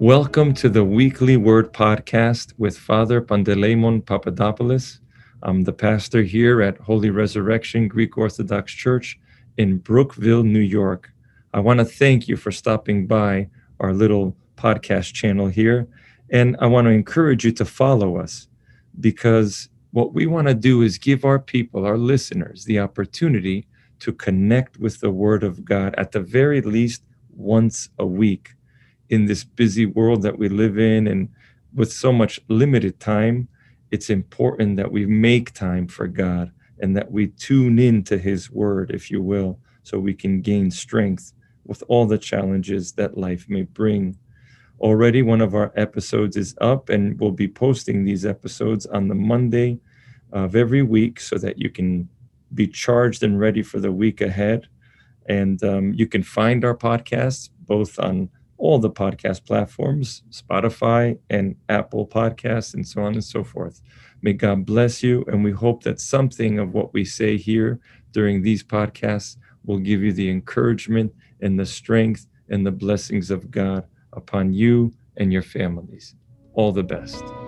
Welcome to the weekly word podcast with Father Panteleimon Papadopoulos. I'm the pastor here at Holy Resurrection Greek Orthodox Church in Brookville, New York. I want to thank you for stopping by our little podcast channel here. And I want to encourage you to follow us because what we want to do is give our people, our listeners, the opportunity to connect with the Word of God at the very least once a week in this busy world that we live in and with so much limited time, it's important that we make time for God and that we tune in to His Word, if you will, so we can gain strength with all the challenges that life may bring. Already, one of our episodes is up, and we'll be posting these episodes on the Monday of every week so that you can be charged and ready for the week ahead. And um, you can find our podcasts both on all the podcast platforms, Spotify and Apple Podcasts, and so on and so forth. May God bless you. And we hope that something of what we say here during these podcasts will give you the encouragement and the strength and the blessings of God upon you and your families. All the best.